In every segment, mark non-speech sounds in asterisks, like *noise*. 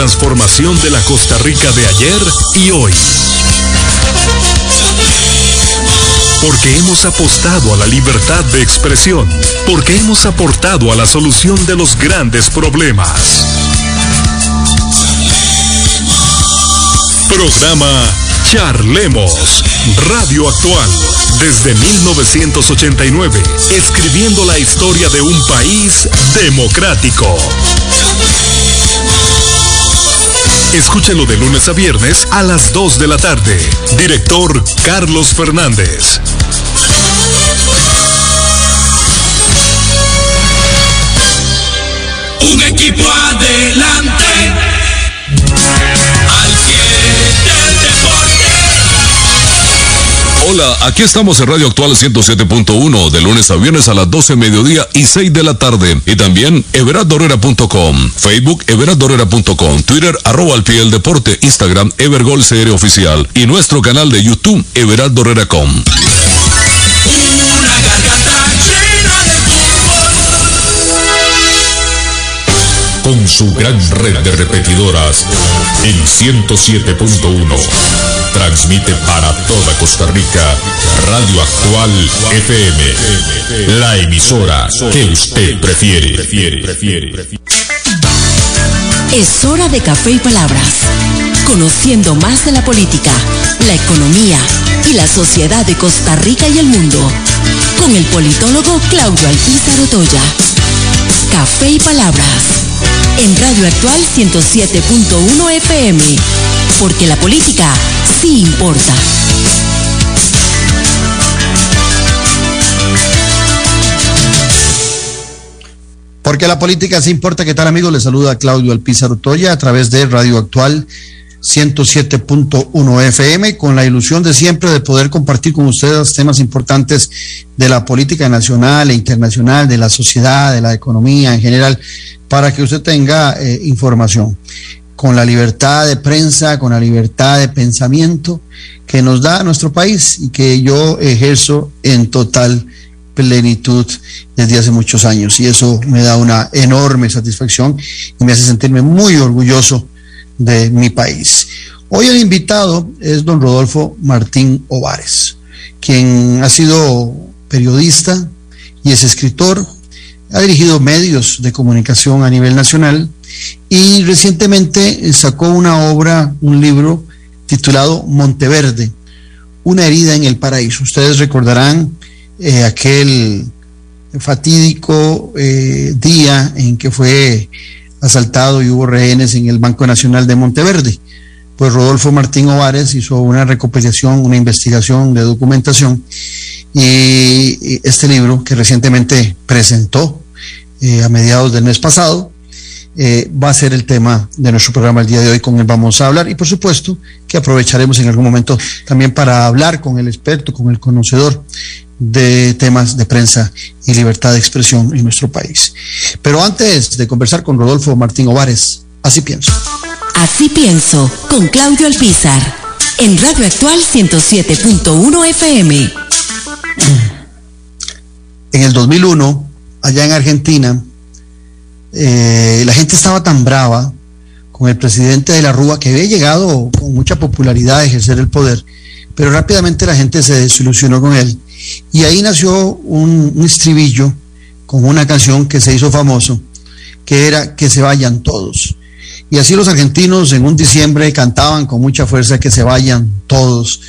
transformación de la Costa Rica de ayer y hoy. Porque hemos apostado a la libertad de expresión. Porque hemos aportado a la solución de los grandes problemas. Programa Charlemos. Radio Actual. Desde 1989. Escribiendo la historia de un país democrático. Escúchelo de lunes a viernes a las 2 de la tarde. Director Carlos Fernández. Un equipo adelante. Hola, aquí estamos en Radio Actual 107.1 de lunes a viernes a las 12 mediodía y 6 de la tarde. Y también everardorera.com, Facebook everardorera.com, Twitter arroba al deporte, Instagram Evergol CR Oficial y nuestro canal de YouTube garganta con su gran red de repetidoras en 107.1. Transmite para toda Costa Rica Radio Actual FM, la emisora que usted prefiere. Es hora de café y palabras. Conociendo más de la política, la economía y la sociedad de Costa Rica y el mundo. Con el politólogo Claudio Alpizar Otoya. Café y palabras. En Radio Actual 107.1 FM. Porque la política sí importa. Porque la política sí importa. ¿Qué tal, amigos? Les saluda Claudio Alpizar Otoya a través de Radio Actual 107.1 FM, con la ilusión de siempre de poder compartir con ustedes temas importantes de la política nacional e internacional, de la sociedad, de la economía en general, para que usted tenga eh, información con la libertad de prensa, con la libertad de pensamiento que nos da nuestro país y que yo ejerzo en total plenitud desde hace muchos años. Y eso me da una enorme satisfacción y me hace sentirme muy orgulloso de mi país. Hoy el invitado es don Rodolfo Martín Ovares, quien ha sido periodista y es escritor, ha dirigido medios de comunicación a nivel nacional y recientemente sacó una obra, un libro titulado Monteverde, una herida en el paraíso. Ustedes recordarán eh, aquel fatídico eh, día en que fue asaltado y hubo rehenes en el Banco Nacional de Monteverde. Pues Rodolfo Martín Ovares hizo una recopilación, una investigación de documentación y este libro que recientemente presentó eh, a mediados del mes pasado eh, va a ser el tema de nuestro programa el día de hoy, con él vamos a hablar y por supuesto que aprovecharemos en algún momento también para hablar con el experto, con el conocedor de temas de prensa y libertad de expresión en nuestro país. Pero antes de conversar con Rodolfo Martín Ovares, así pienso. Así pienso, con Claudio Alpizar. En Radio Actual 107.1 FM. En el 2001, allá en Argentina, eh, la gente estaba tan brava con el presidente de la Rúa que había llegado con mucha popularidad a ejercer el poder, pero rápidamente la gente se desilusionó con él. Y ahí nació un, estribillo con una canción que se hizo famoso, que era Que se vayan todos. Y así los argentinos en un diciembre cantaban con mucha fuerza que se vayan todos,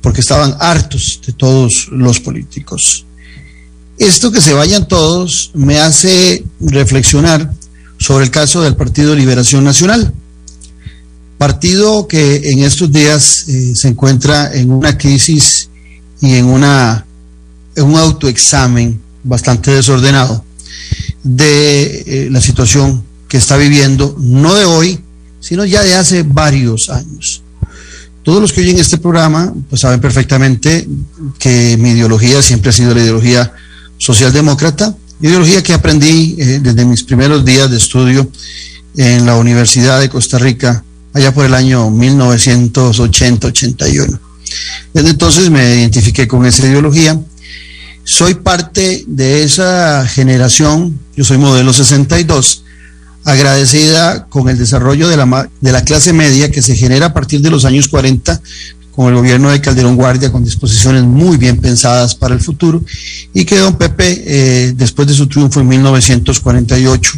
porque estaban hartos de todos los políticos. Esto que se vayan todos me hace reflexionar sobre el caso del Partido Liberación Nacional, partido que en estos días eh, se encuentra en una crisis y en, una, un autoexamen bastante desordenado de eh, la situación que está viviendo, no de hoy, sino ya de hace varios años. Todos los que oyen este programa pues saben perfectamente que mi ideología siempre ha sido la ideología socialdemócrata, ideología que aprendí eh, desde mis primeros días de estudio en la Universidad de Costa Rica, allá por el año 1980-81. Desde entonces me identifiqué con esa ideología. Soy parte de esa generación, yo soy modelo 62, agradecida con el desarrollo de la, de la clase media que se genera a partir de los años 40 con el gobierno de Calderón Guardia, con disposiciones muy bien pensadas para el futuro, y que don Pepe, eh, después de su triunfo en 1948,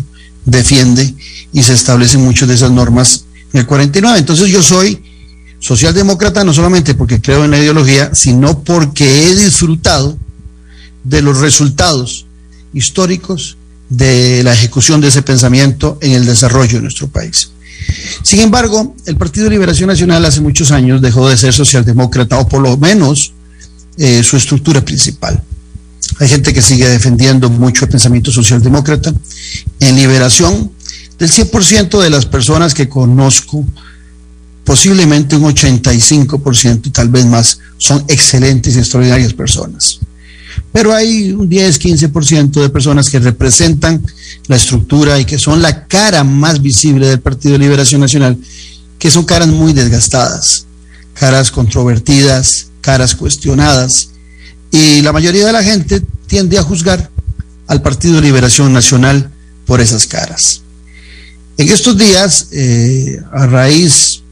defiende y se establecen muchas de esas normas en el 49. Entonces yo soy socialdemócrata no solamente porque creo en la ideología, sino porque he disfrutado de los resultados históricos de la ejecución de ese pensamiento en el desarrollo de nuestro país. Sin embargo, el Partido de Liberación Nacional hace muchos años dejó de ser socialdemócrata, o por lo menos eh, su estructura principal. Hay gente que sigue defendiendo mucho el pensamiento socialdemócrata. En Liberación, del 100% de las personas que conozco, posiblemente un 85%, tal vez más, son excelentes y extraordinarias personas. Pero hay un 10, 15% de personas que representan la estructura y que son la cara más visible del Partido de Liberación Nacional, que son caras muy desgastadas, caras controvertidas, caras cuestionadas. Y la mayoría de la gente tiende a juzgar al Partido de Liberación Nacional por esas caras. En estos días, eh, a raíz,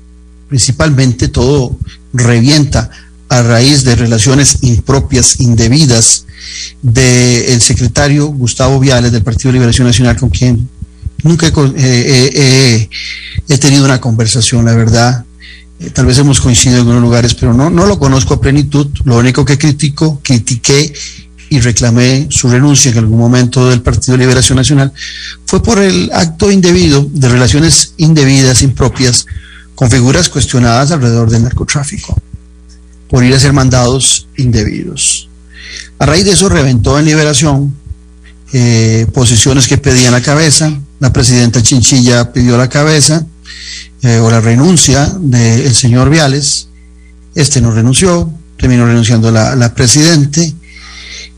principalmente todo revienta a raíz de relaciones impropias, indebidas, del secretario Gustavo Viales del Partido de Liberación Nacional, con quien nunca he, eh, eh, tenido una conversación, la verdad. tal vez hemos coincidido en algunos lugares, pero no, no lo conozco a plenitud. Lo único que critico, critiqué y reclamé su renuncia en algún momento del Partido de Liberación Nacional, fue por el acto indebido de relaciones indebidas, impropias, con figuras cuestionadas alrededor del narcotráfico, por ir a ser mandados indebidos. A raíz de eso reventó en Liberación eh, posiciones que pedían la cabeza, la presidenta Chinchilla pidió la cabeza eh, o la renuncia del señor Viales, este no renunció, terminó renunciando la, la presidente,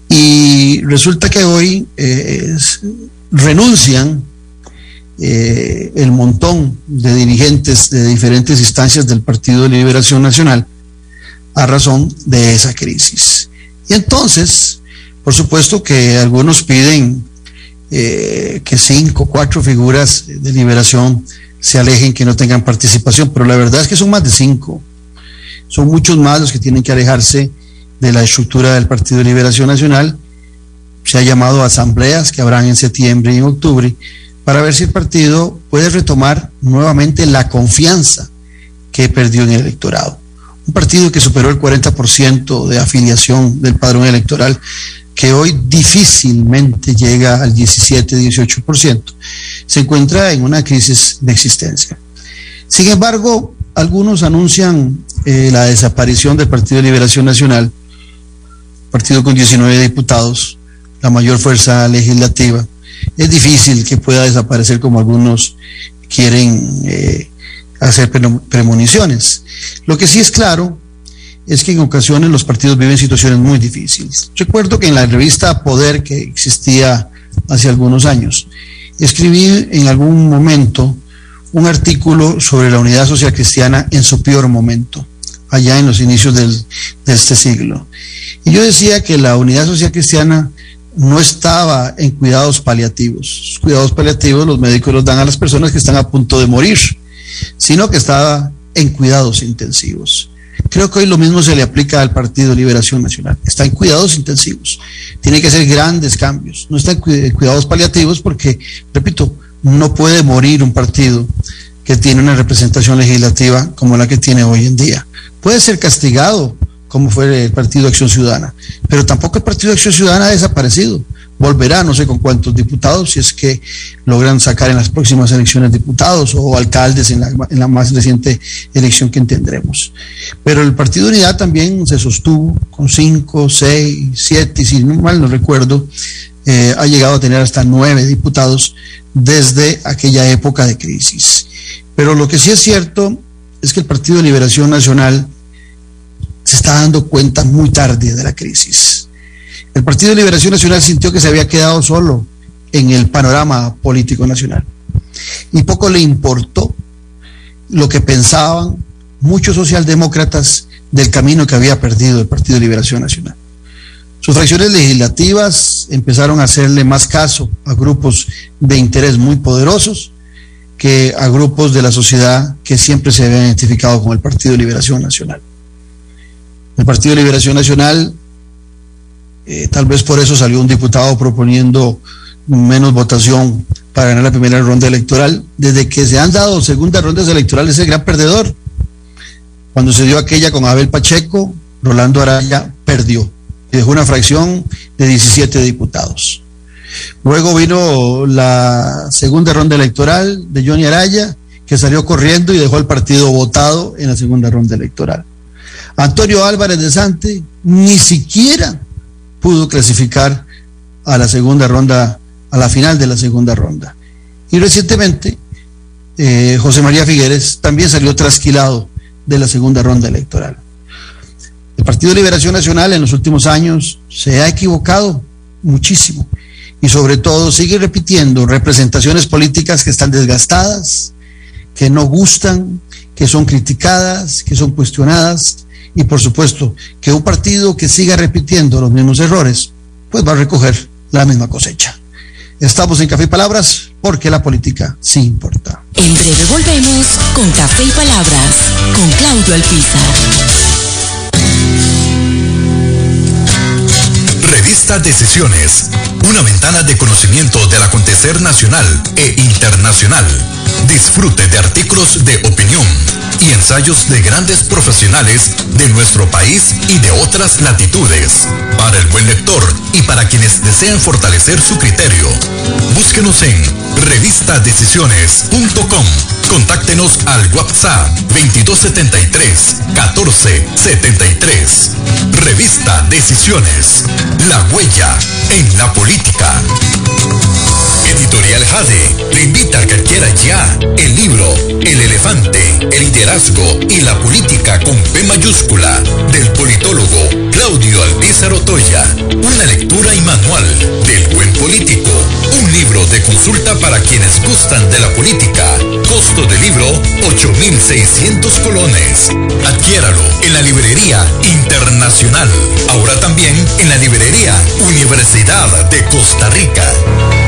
y resulta que hoy eh, renuncian el montón de dirigentes de diferentes instancias del Partido de Liberación Nacional a razón de esa crisis. Y entonces, por supuesto que algunos piden eh, que cinco, cuatro figuras de liberación se alejen, que no tengan participación, pero la verdad es que son más de cinco. Son muchos más los que tienen que alejarse de la estructura del Partido de Liberación Nacional. Se ha llamado asambleas que habrán en septiembre y en octubre para ver si el partido puede retomar nuevamente la confianza que perdió en el electorado. Un partido que superó el 40% de afiliación del padrón electoral, que hoy difícilmente llega al 17-18%, se encuentra en una crisis de existencia. Sin embargo, algunos anuncian eh, la desaparición del Partido de Liberación Nacional partido con 19 diputados, la mayor fuerza legislativa. Es difícil que pueda desaparecer como algunos quieren eh, hacer premoniciones. Lo que sí es claro es que en ocasiones los partidos viven situaciones muy difíciles. Recuerdo que en la revista Poder que existía hace algunos años, escribí en algún momento un artículo sobre la unidad social cristiana en su peor momento, allá en los inicios del, de este siglo. Y yo decía que la unidad social cristiana no estaba en cuidados paliativos. cuidados paliativos los médicos los dan a las personas que están a punto de morir, sino que estaba en cuidados intensivos. Creo que hoy lo mismo se le aplica al Partido Liberación Nacional. Está en cuidados intensivos. Tiene que hacer grandes cambios. No está en cuidados paliativos porque, repito, no puede morir un partido que tiene una representación legislativa como la que tiene hoy en día. Puede ser castigado como fue el Partido Acción Ciudadana. Pero tampoco el Partido Acción Ciudadana ha desaparecido. Volverá, no sé con cuántos diputados, si es que logran sacar en las próximas elecciones diputados o alcaldes en la, más reciente elección que tendremos. Pero el Partido Unidad también se sostuvo con cinco, seis, siete, si no mal no recuerdo, eh, ha llegado a tener hasta nueve diputados desde aquella época de crisis. Pero lo que sí es cierto es que el Partido de Liberación Nacional se está dando cuenta muy tarde de la crisis. El Partido de Liberación Nacional sintió que se había quedado solo en el panorama político nacional. Y poco le importó lo que pensaban muchos socialdemócratas del camino que había perdido el Partido de Liberación Nacional. Sus fracciones legislativas empezaron a hacerle más caso a grupos de interés muy poderosos, que a grupos de la sociedad que siempre se habían identificado con el Partido Liberación Nacional. El Partido de Liberación Nacional, eh, tal vez por eso salió un diputado proponiendo menos votación para ganar la primera ronda electoral. Desde que se han dado segundas rondas electorales es el gran perdedor. Cuando se dio aquella con Abel Pacheco, Rolando Araya perdió y dejó una fracción de 17 diputados. Luego vino la segunda ronda electoral de Johnny Araya, que salió corriendo y dejó al partido votado en la segunda ronda electoral. Antonio Álvarez de Sante ni siquiera pudo clasificar a la segunda ronda, a la final de la segunda ronda. Y recientemente, eh, José María Figueres también salió trasquilado de la segunda ronda electoral. El Partido de Liberación Nacional en los últimos años se ha equivocado muchísimo y sobre todo sigue repitiendo representaciones políticas que están desgastadas, que no gustan, que son criticadas, que son cuestionadas y por supuesto que un partido que siga repitiendo los mismos errores, pues va a recoger la misma cosecha. Estamos en Café y Palabras porque la política sí importa. En breve volvemos con Café y Palabras con Claudio Alpizar. Revista Decisiones, una ventana de conocimiento del acontecer nacional e internacional. Disfrute de artículos de opinión y ensayos de grandes profesionales de nuestro país y de otras latitudes. Para el buen lector y para quienes desean fortalecer su criterio. Búsquenos en revistadecisiones.com. Contáctenos al WhatsApp 2273 1473. Revista Decisiones. La huella en la política. Editorial Jade le invita a que adquiera ya el libro El elefante, el liderazgo y la política con P mayúscula del politólogo Claudio Alpizar Otoya. Una lectura y manual del buen político. Un libro de consulta para quienes gustan de la política. De libro 8.600 colones. Adquiéralo en la librería internacional. Ahora también en la librería Universidad de Costa Rica.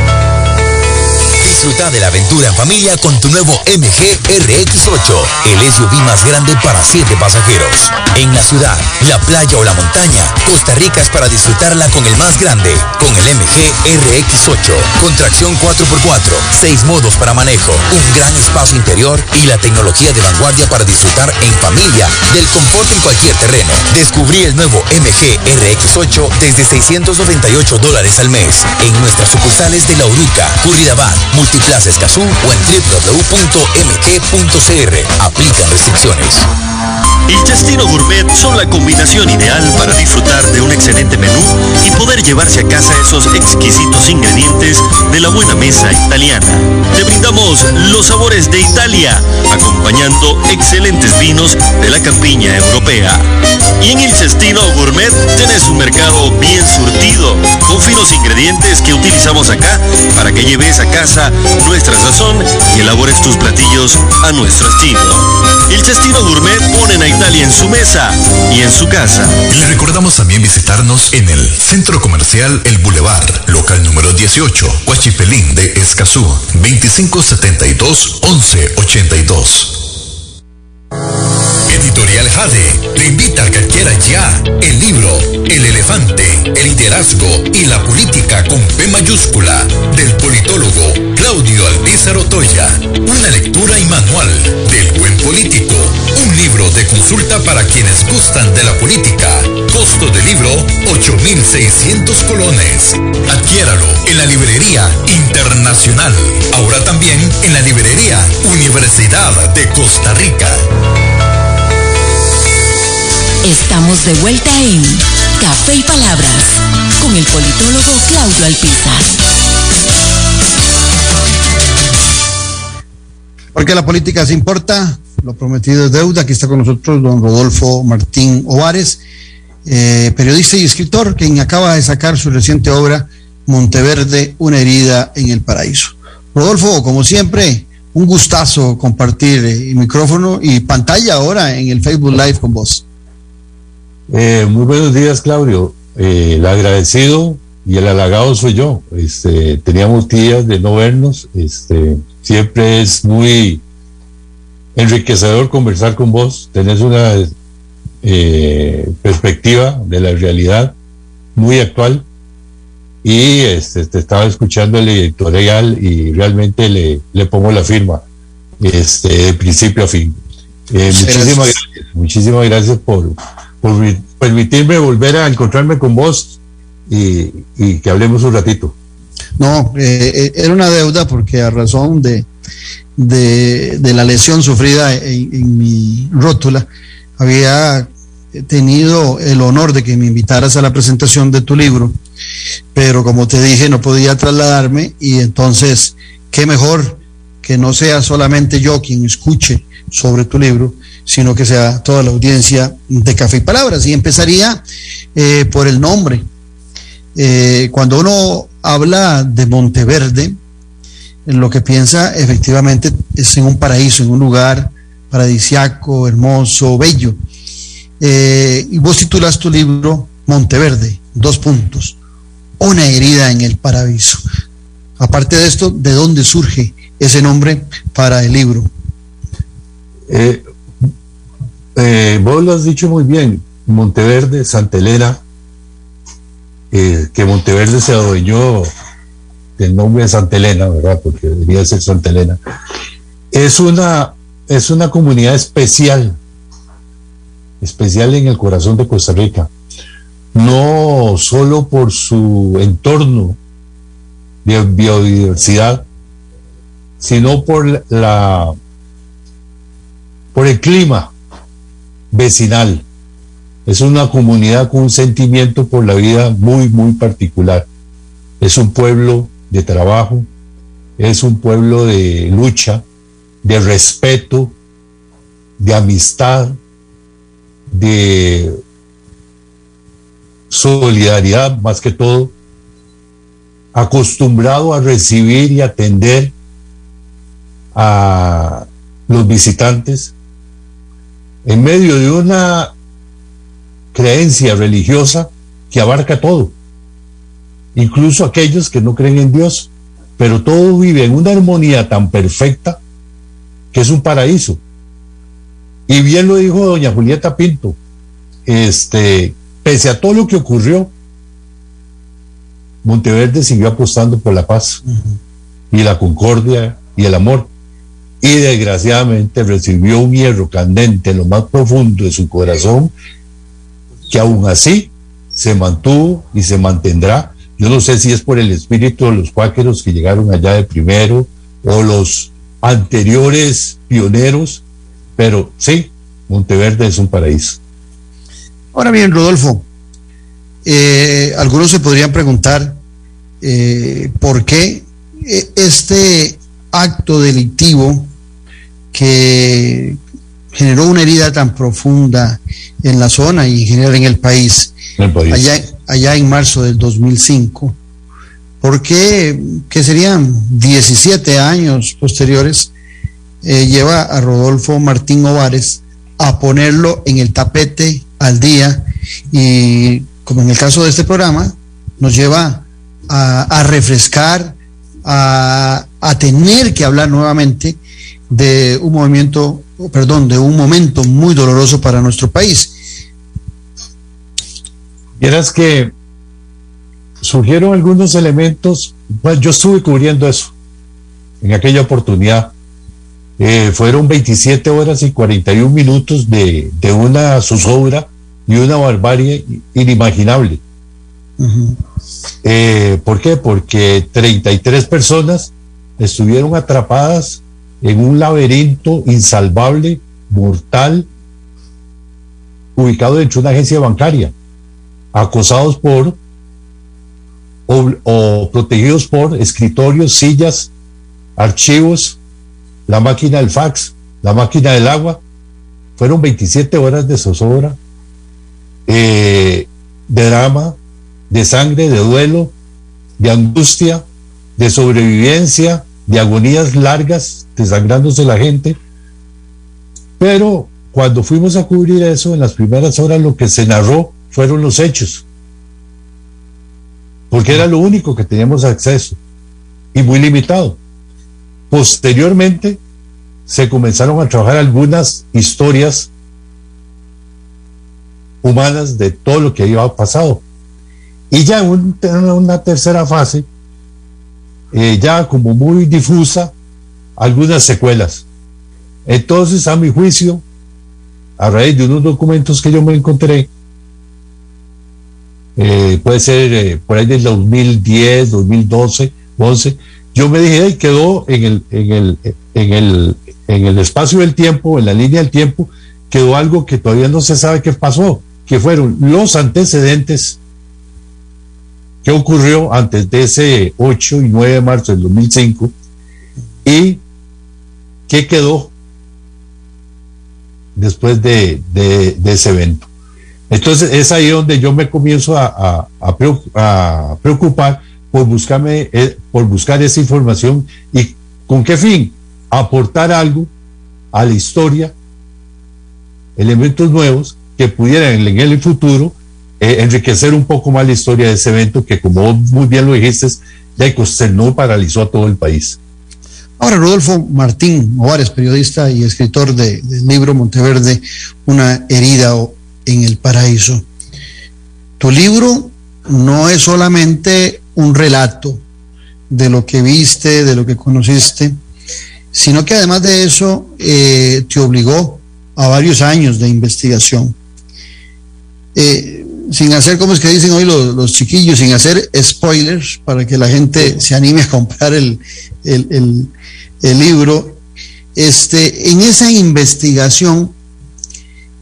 Disfruta de la aventura en familia con tu nuevo MG RX8, el SUV más grande para 7 pasajeros. En la ciudad, la playa o la montaña, Costa Rica es para disfrutarla con el más grande, con el MG RX8, con tracción 4x4, 6 modos para manejo, un gran espacio interior y la tecnología de vanguardia para disfrutar en familia del confort en cualquier terreno. Descubrí el nuevo MG RX8 desde 698 dólares al mes en nuestras sucursales de La Uruca, Curridabat, Multiplaza Escazú o en www.mg.cr. Aplican restricciones. El Cestino Gourmet son la combinación ideal para disfrutar de un excelente menú y poder llevarse a casa esos exquisitos ingredientes de la buena mesa italiana. Te brindamos los sabores de Italia, acompañando excelentes vinos de la campiña europea. Y en el Cestino Gourmet tenés un mercado bien surtido, con finos ingredientes que utilizamos acá para que lleves a casa nuestra sazón y elabores tus platillos a nuestro estilo. El Cestino Gourmet ponen a Italia en su mesa y en su casa. Le recordamos también visitarnos en el Centro Comercial El Boulevard, local número 18, Huachipelín de Escazú, 2572-1182. Editorial Jade le invita a que adquiera ya el libro El elefante, el liderazgo y la política con P mayúscula del politólogo Claudio Alpizar Otoya. Una lectura y manual del buen político. Un libro de consulta para quienes gustan de la política. Costo de libro 8.600 colones. Adquiéralo en la librería internacional. Ahora también en la librería Universidad de Costa Rica. Estamos de vuelta en Café y Palabras con el politólogo Claudio Alpizar. Porque la política se importa, lo prometido es deuda. Aquí está con nosotros don Rodolfo Martín Ovares, eh, periodista y escritor, quien acaba de sacar su reciente obra Monteverde, una herida en el paraíso. Rodolfo, como siempre, un gustazo compartir eh, micrófono y pantalla ahora en el Facebook Live con vos. Eh, muy buenos días, Claudio. Eh, el agradecido y el halagado soy yo. Este, teníamos días de no vernos. Este, siempre es muy enriquecedor conversar con vos. Tenés una eh, perspectiva de la realidad muy actual. Y este, te estaba escuchando el editorial y realmente le, le pongo la firma este, de principio a fin. Eh, muchísimas gracias. Muchísimas gracias por, por permitirme volver a encontrarme con vos y, y que hablemos un ratito. No, eh, eh, era una deuda porque a razón de, de, de la lesión sufrida en, en, mi rótula, había tenido el honor de que me invitaras a la presentación de tu libro, pero como te dije, no podía trasladarme y entonces, qué mejor que no sea solamente yo quien escuche sobre tu libro, sino que sea toda la audiencia de Café y Palabras. Y empezaría eh, por el nombre. Eh, cuando uno habla de Monteverde, lo que piensa efectivamente es en un paraíso, en un lugar paradisiaco, hermoso, bello. Eh, y vos titulas tu libro Monteverde, dos puntos, una herida en el paraíso. Aparte de esto, ¿de dónde surge ese nombre para el libro? Eh, eh, vos lo has dicho muy bien, Monteverde, Santa Elena, eh, que Monteverde se adueñó del nombre de Santa Elena, ¿verdad? Porque debería ser Santa Elena. Es una, es una comunidad especial, especial en el corazón de Costa Rica. No solo por su entorno de biodiversidad, sino por la por el clima vecinal. Es una comunidad con un sentimiento por la vida muy, muy particular. Es un pueblo de trabajo, es un pueblo de lucha, de respeto, de amistad, de solidaridad más que todo, acostumbrado a recibir y atender a los visitantes en medio de una creencia religiosa que abarca todo, incluso aquellos que no creen en Dios, pero todo vive en una armonía tan perfecta que es un paraíso. Y bien lo dijo doña Julieta Pinto, este, pese a todo lo que ocurrió, Monteverde siguió apostando por la paz y la concordia y el amor y desgraciadamente recibió un hierro candente en lo más profundo de su corazón, que aún así se mantuvo y se mantendrá. Yo no sé si es por el espíritu de los cuáqueros que llegaron allá de primero o los anteriores pioneros, pero sí, Monteverde es un paraíso. Ahora bien, Rodolfo, eh, algunos se podrían preguntar eh, por qué este acto delictivo que generó una herida tan profunda en la zona y en general en el país, el país. Allá, allá en marzo del 2005, porque que serían 17 años posteriores, eh, lleva a Rodolfo Martín Ovares a ponerlo en el tapete al día y como en el caso de este programa, nos lleva a, refrescar, a, a, tener que hablar nuevamente de un movimiento, perdón, de un momento muy doloroso para nuestro país. Vieras que surgieron algunos elementos, pues yo estuve cubriendo eso en aquella oportunidad. Eh, fueron 27 horas y 41 minutos de, de una zozobra y una barbarie inimaginable. Uh -huh. eh, ¿Por qué? Porque 33 personas estuvieron atrapadas en un laberinto insalvable, mortal, ubicado dentro de una agencia bancaria, acosados por o, o, protegidos por escritorios, sillas, archivos, la máquina del fax, la máquina del agua. Fueron 27 horas de zozobra, eh, de drama, de sangre, de duelo, de angustia, de sobrevivencia, de agonías largas, desangrándose la gente. Pero cuando fuimos a cubrir eso, en las primeras horas lo que se narró fueron los hechos. porque era lo único que teníamos acceso y muy limitado. Posteriormente se comenzaron a trabajar algunas historias humanas de todo lo que había pasado. Y ya en una tercera fase, eh, ya como muy difusa, algunas secuelas. Entonces, a mi juicio, a raíz de unos documentos que yo me encontré, eh, puede ser eh, por ahí del 2010, 2012, 11, yo me dije, y quedó en el, en el, en el, en el espacio del tiempo, en la línea del tiempo, quedó algo que todavía no se sabe qué pasó, que fueron los antecedentes que ocurrió antes de ese 8 y 9 de marzo del 2005 y qué quedó después de, ese evento. Entonces es ahí donde yo me comienzo a, a, preocupar por, buscarme, eh, por buscar esa información y con qué fin aportar algo a la historia, elementos nuevos que pudieran en el futuro eh, enriquecer un poco más la historia de ese evento que como muy bien lo dijiste, ya no paralizó a todo el país. Ahora, Rodolfo Martín Ovares, periodista y escritor de, libro Monteverde, Una herida en el paraíso. Tu libro no es solamente un relato de lo que viste, de lo que conociste, sino que además de eso eh, te obligó a varios años de investigación. Eh, sin hacer, como es que dicen hoy los, los, chiquillos, sin hacer spoilers para que la gente se anime a comprar el, el, el libro, este, en esa investigación,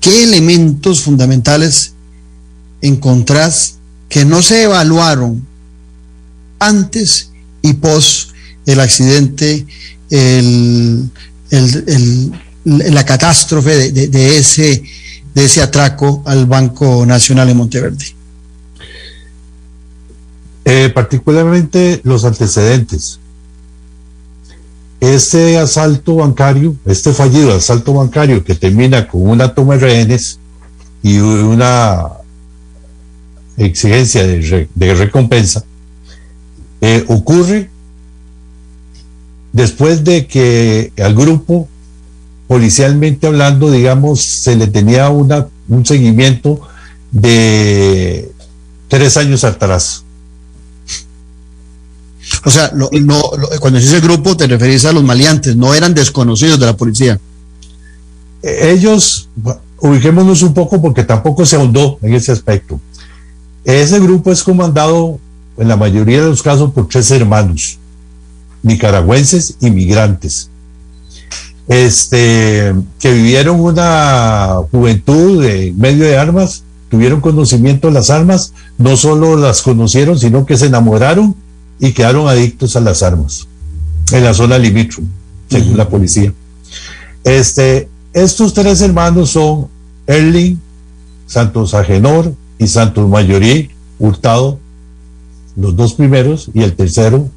¿qué elementos fundamentales encontrás que no se evaluaron antes y pos el accidente, el, la catástrofe de, ese, de ese atraco al Banco Nacional en Monteverde? Eh, particularmente los antecedentes. Este asalto bancario, este fallido asalto bancario que termina con una toma de rehenes y una exigencia de, recompensa, eh, ocurre después de que al grupo, policialmente hablando, digamos, se le tenía una, un seguimiento de tres años atrás. O sea, cuando dices grupo te referís a los maleantes, no eran desconocidos de la policía. Ellos, ubiquémonos un poco porque tampoco se ahondó en ese aspecto. Ese grupo es comandado en la mayoría de los casos por tres hermanos, nicaragüenses inmigrantes, este, que vivieron una juventud en medio de armas, tuvieron conocimiento de las armas, no solo las conocieron, sino que se enamoraron y quedaron adictos a las armas en la zona limítrofe, según la policía. Este, estos tres hermanos son Erling, Santos Agenor y Santos Mayorí Hurtado, los dos primeros, y el tercero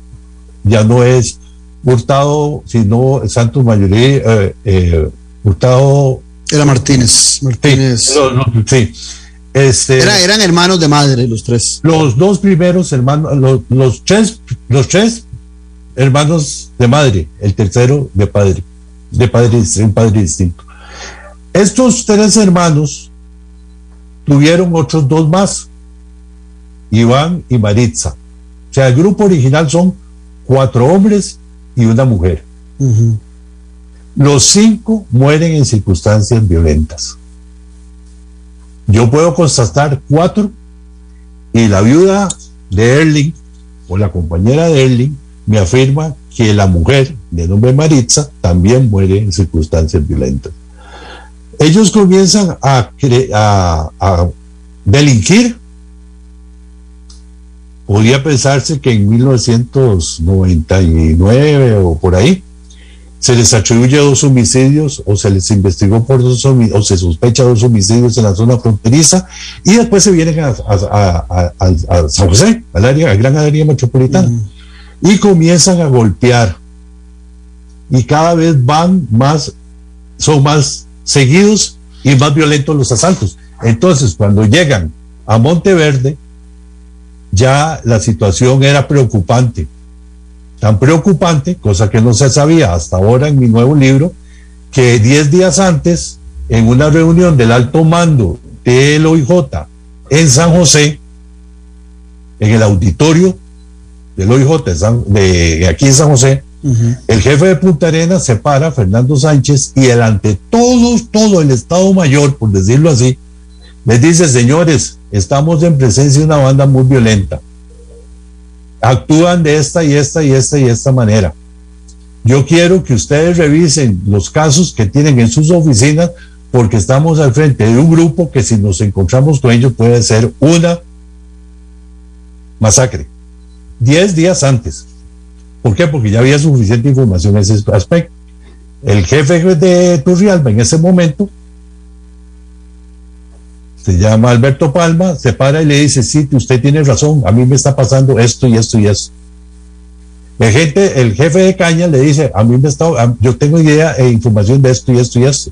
ya no es Hurtado, sino Santos Mayorí eh, eh, Hurtado. Era Martínez. Martínez. sí. Este, eran hermanos de madre los tres. Los dos primeros hermanos, los, tres, los tres hermanos de madre, el tercero de padre, de padre, un padre distinto. Estos tres hermanos tuvieron otros dos más, Iván y Maritza. O sea, el grupo original son cuatro hombres y una mujer. Los cinco mueren en circunstancias violentas. Yo puedo constatar cuatro y la viuda de Erling o la compañera de Erling me afirma que la mujer de nombre Maritza también muere en circunstancias violentas. Ellos comienzan a, a, a delinquir. Podría pensarse que en 1999 o por ahí se les atribuye dos homicidios o se les investigó por dos o se sospecha dos homicidios en la zona fronteriza y después se vienen a, San José, al área, al gran área metropolitana y comienzan a golpear y cada vez van más, son más seguidos y más violentos los asaltos. Entonces, cuando llegan a Monteverde, ya la situación era preocupante. Tan preocupante, cosa que no se sabía hasta ahora en mi nuevo libro, que 10 días antes, en una reunión del alto mando del OIJ en San José, en el auditorio del OIJ de, San- de aquí en San José, el jefe de Punta Arenas se para, Fernando Sánchez, y el ante todos, todo el Estado Mayor, por decirlo así, les dice, señores, estamos en presencia de una banda muy violenta. Actúan de esta y esta y esta y esta manera. Yo quiero que ustedes revisen los casos que tienen en sus oficinas porque estamos al frente de un grupo que si nos encontramos con ellos puede ser una masacre. Diez días antes. ¿Por qué? Porque ya había suficiente información en ese aspecto. El jefe de Turrialba en ese momento se llama Alberto Palma, se para y le dice, sí, usted tiene razón, a mí me está pasando esto y esto y esto. El, gente, el jefe de Caña le dice, a mí me está, yo tengo idea e información de esto y esto y esto.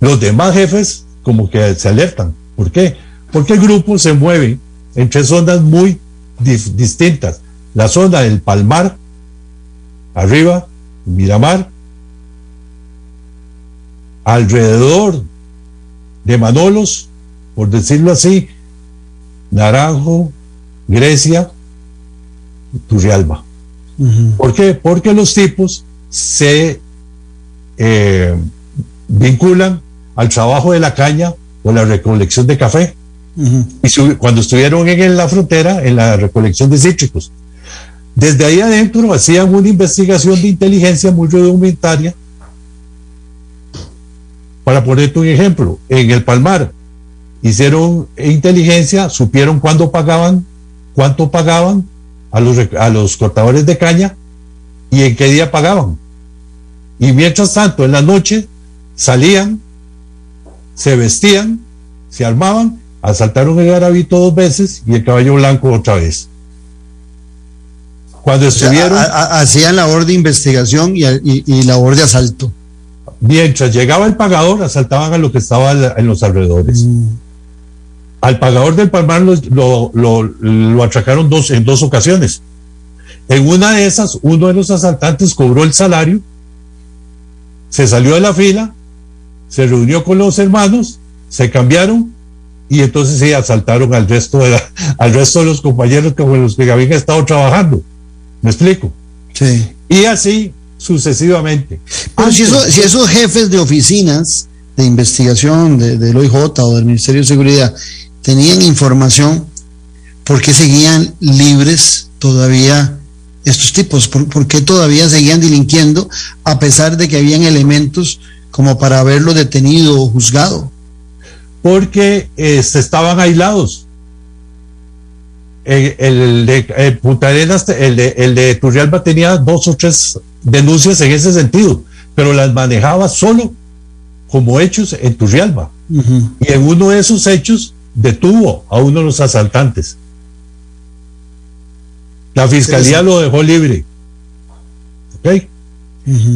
Los demás jefes como que se alertan. ¿Por qué? Porque el grupo se mueve en tres zonas muy distintas. La zona del Palmar, arriba, Miramar, alrededor de Manolos, por decirlo así, Naranjo, Grecia, Turrialba. ¿Por qué? Porque los tipos se eh, vinculan al trabajo de la caña o la recolección de café. Y cuando estuvieron en la frontera, en la recolección de cítricos. Desde ahí adentro hacían una investigación de inteligencia muy rudimentaria. Para ponerte un ejemplo, en el Palmar hicieron inteligencia, supieron cuándo pagaban, cuánto pagaban a los, a los cortadores de caña y en qué día pagaban. Y mientras tanto, en la noche salían, se vestían, se armaban, asaltaron el garabito dos veces y el caballo blanco otra vez. Cuando O sea, estuvieron, a- a- hacían labor de investigación y, y- y labor de asalto. Mientras llegaba el pagador, asaltaban a lo que estaba en los alrededores. Al pagador del Palmar lo, lo, lo- lo atracaron dos, en dos ocasiones. En una de esas, uno de los asaltantes cobró el salario, se salió de la fila, se reunió con los hermanos, se cambiaron y entonces sí asaltaron al resto de, la- *laughs* al resto de los compañeros con los que habían estado trabajando. ¿Me explico? Sí. Y así sucesivamente. Pero si, eso- si esos jefes de oficinas de investigación de- del OIJ o del Ministerio de Seguridad tenían información, ¿por qué seguían libres todavía estos tipos? ¿Por, por qué todavía seguían delinquiendo a pesar de que habían elementos como para haberlo detenido o juzgado? porque este, estaban aislados. El, el de el Punta Arenas, el de, el de Turrialba tenía dos o tres denuncias en ese sentido, pero las manejaba solo como hechos en Turrialba. Y en uno de esos hechos detuvo a uno de los asaltantes. La fiscalía lo dejó libre. ¿Ok?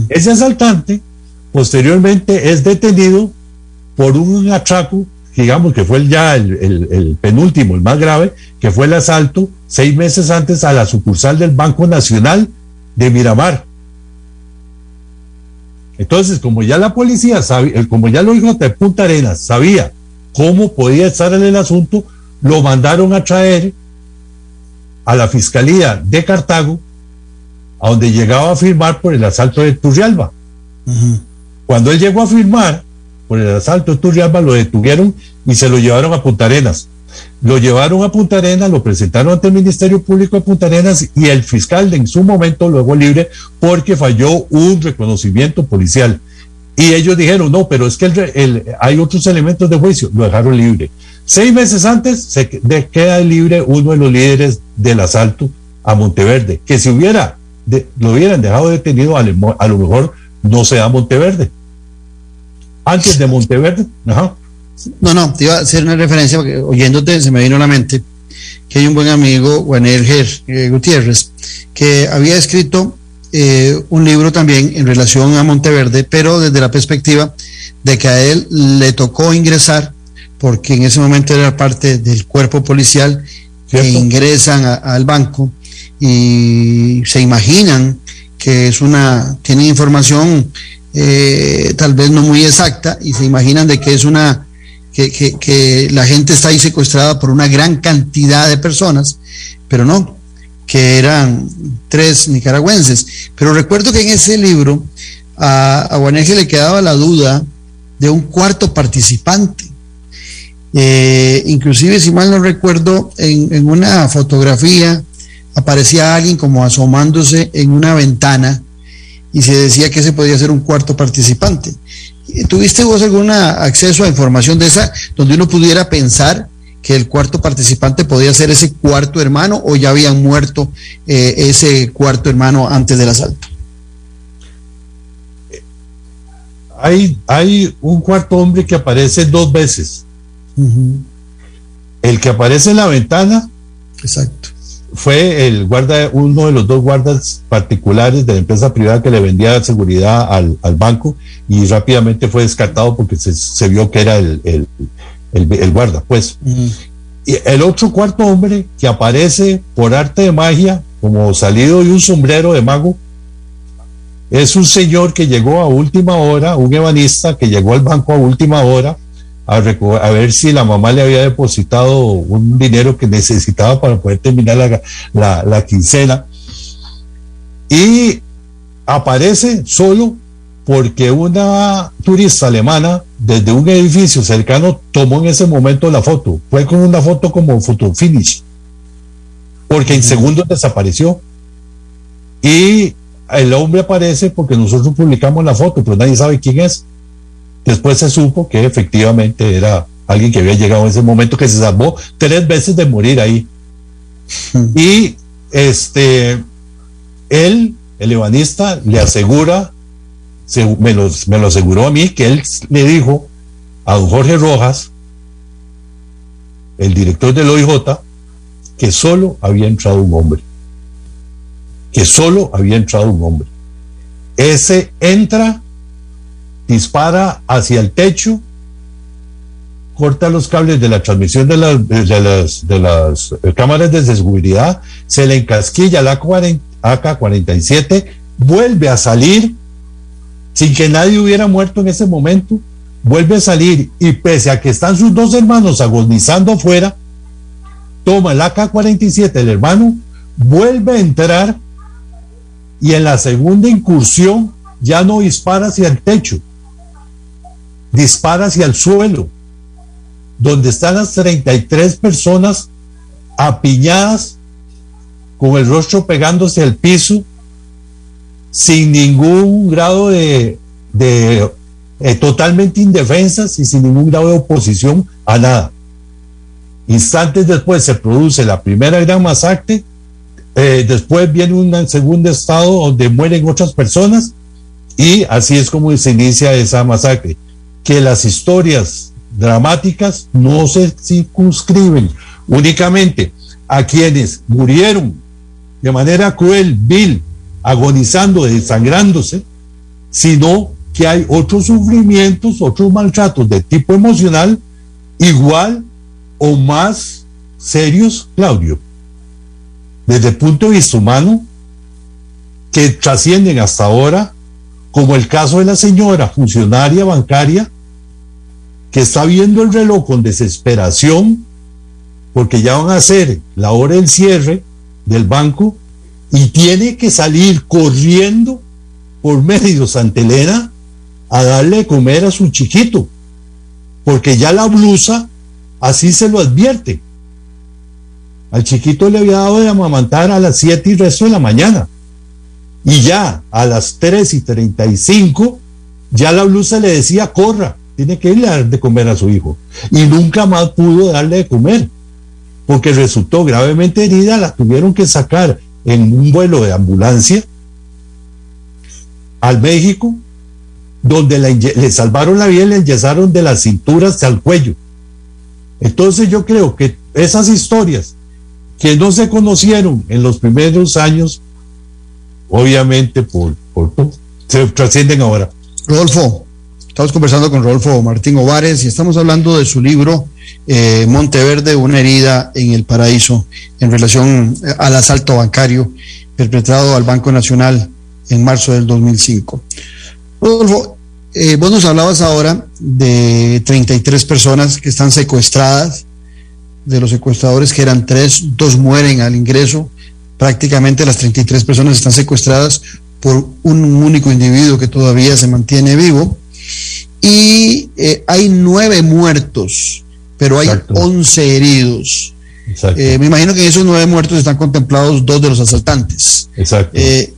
Ese asaltante posteriormente es detenido por un atraco, digamos que fue ya el, el- el penúltimo, el más grave, que fue el asalto seis meses antes a la sucursal del Banco Nacional de Miramar. Entonces, como ya la policía sabía, eh, como ya lo dijo de Punta Arenas, sabía cómo podía estar en el asunto, lo mandaron a traer a la Fiscalía de Cartago, a donde llegaba a firmar por el asalto de Turrialba. Cuando él llegó a firmar por el asalto de Turrialba, lo detuvieron y se lo llevaron a Punta Arenas. Lo llevaron a Punta Arenas, lo presentaron ante el Ministerio Público de Punta Arenas y el fiscal en su momento lo dejó libre porque falló un reconocimiento policial. Y ellos dijeron, no, pero es que el hay otros elementos de juicio, lo dejaron libre. Seis meses antes se queda libre uno de los líderes del asalto a Monteverde, que si hubiera lo hubieran dejado detenido, a, lo- mejor no se da Monteverde. Antes de Monteverde, ajá. No, no, te iba a hacer una referencia porque oyéndote se me vino a la mente que hay un buen amigo, Juanel Ger, eh, Gutiérrez, que había escrito eh, un libro también en relación a Monteverde, pero desde la perspectiva de que a él le tocó ingresar, porque en ese momento era parte del cuerpo policial que ingresan a- al banco y se imaginan que es una, tienen información eh, tal vez no muy exacta y se imaginan de que es una, que, la gente está ahí secuestrada por una gran cantidad de personas, pero no, que eran tres nicaragüenses. Pero recuerdo que en ese libro a, a Guaneje le quedaba la duda de un cuarto participante. Eh, inclusive, si mal no recuerdo, en, en una fotografía aparecía alguien como asomándose en una ventana y se decía que ese podía ser un cuarto participante. ¿Tuviste vos algún acceso a información de esa donde uno pudiera pensar que el cuarto participante podía ser ese cuarto hermano o ya habían muerto eh, ese cuarto hermano antes del asalto? Hay, hay un cuarto hombre que aparece dos veces. El que aparece en la ventana Exacto. Fue el guarda, uno de los dos guardas particulares de la empresa privada que le vendía seguridad al, al banco y rápidamente fue descartado porque se, se vio que era el, el, el- el guarda, pues. Y el otro cuarto hombre que aparece por arte de magia, como salido de un sombrero de mago, es un señor que llegó a última hora, un ebanista que llegó al banco a última hora a, a ver si la mamá le había depositado un dinero que necesitaba para poder terminar la, la- la quincena. Y aparece solo porque una turista alemana desde un edificio cercano tomó en ese momento la foto. Fue con una foto como photo finish. Porque en segundos desapareció. Y el hombre aparece porque nosotros publicamos la foto, pero nadie sabe quién es. Después se supo que efectivamente era alguien que había llegado en ese momento que se salvó tres veces de morir ahí. Y este, él, el ebanista, le asegura, se- me, lo, me lo aseguró a mí, que él le dijo a don Jorge Rojas, el director del OIJ, que solo había entrado un hombre. Que solo había entrado un hombre. Ese entra, dispara hacia el techo, corta los cables de la transmisión de, las- eh, cámaras de seguridad, se le encasquilla la 40 AK-47, vuelve a salir sin que nadie hubiera muerto en ese momento, vuelve a salir y pese a que están sus dos hermanos agonizando afuera, toma el AK-47 el hermano, vuelve a entrar y en la segunda incursión ya no dispara hacia el techo, dispara hacia el suelo, donde están las 33 personas apiñadas con el rostro pegándose al piso sin ningún grado de, eh, totalmente indefensas y sin ningún grado de oposición a nada. Instantes después se produce la primera gran masacre, eh, después viene un segundo estado donde mueren otras personas y así es como se inicia esa masacre. Que las historias dramáticas no se circunscriben únicamente a quienes murieron de manera cruel, vil, agonizando, desangrándose, sino que hay otros sufrimientos, otros maltratos de tipo emocional igual o más serios, Claudio, desde el punto de vista humano, que trascienden hasta ahora, como el caso de la señora funcionaria bancaria que está viendo el reloj con desesperación porque ya van a hacer la hora del cierre del banco y tiene que salir corriendo por medio Santa Elena a darle de comer a su chiquito, porque ya la blusa así se lo advierte. Al chiquito le había dado de amamantar a las 7 y resto de la mañana. Y ya a las 3 y 35, ya la blusa le decía, corra, tiene que irle a dar de comer a su hijo. Y nunca más pudo darle de comer, porque resultó gravemente herida, la tuvieron que sacar en un vuelo de ambulancia al México, donde la le salvaron la vida y le enyesaron de las cinturas hasta el cuello. Entonces yo creo que esas historias que no se conocieron en los primeros años, obviamente por, por se trascienden ahora. Rodolfo, Estamos conversando con Rodolfo Martín Ovares y estamos hablando de su libro eh, Monteverde, una herida en el paraíso, en relación eh, al asalto bancario perpetrado al Banco Nacional en marzo del 2005. Rodolfo, eh, vos nos hablabas ahora de 33 personas que están secuestradas, de los secuestradores que eran tres, dos mueren al ingreso, prácticamente las 33 personas están secuestradas por un único individuo que todavía se mantiene vivo y eh, hay nueve muertos, pero hay Exacto. 11 heridos. Eh, me imagino que en esos nueve muertos están contemplados dos de los asaltantes. Exacto. Eh,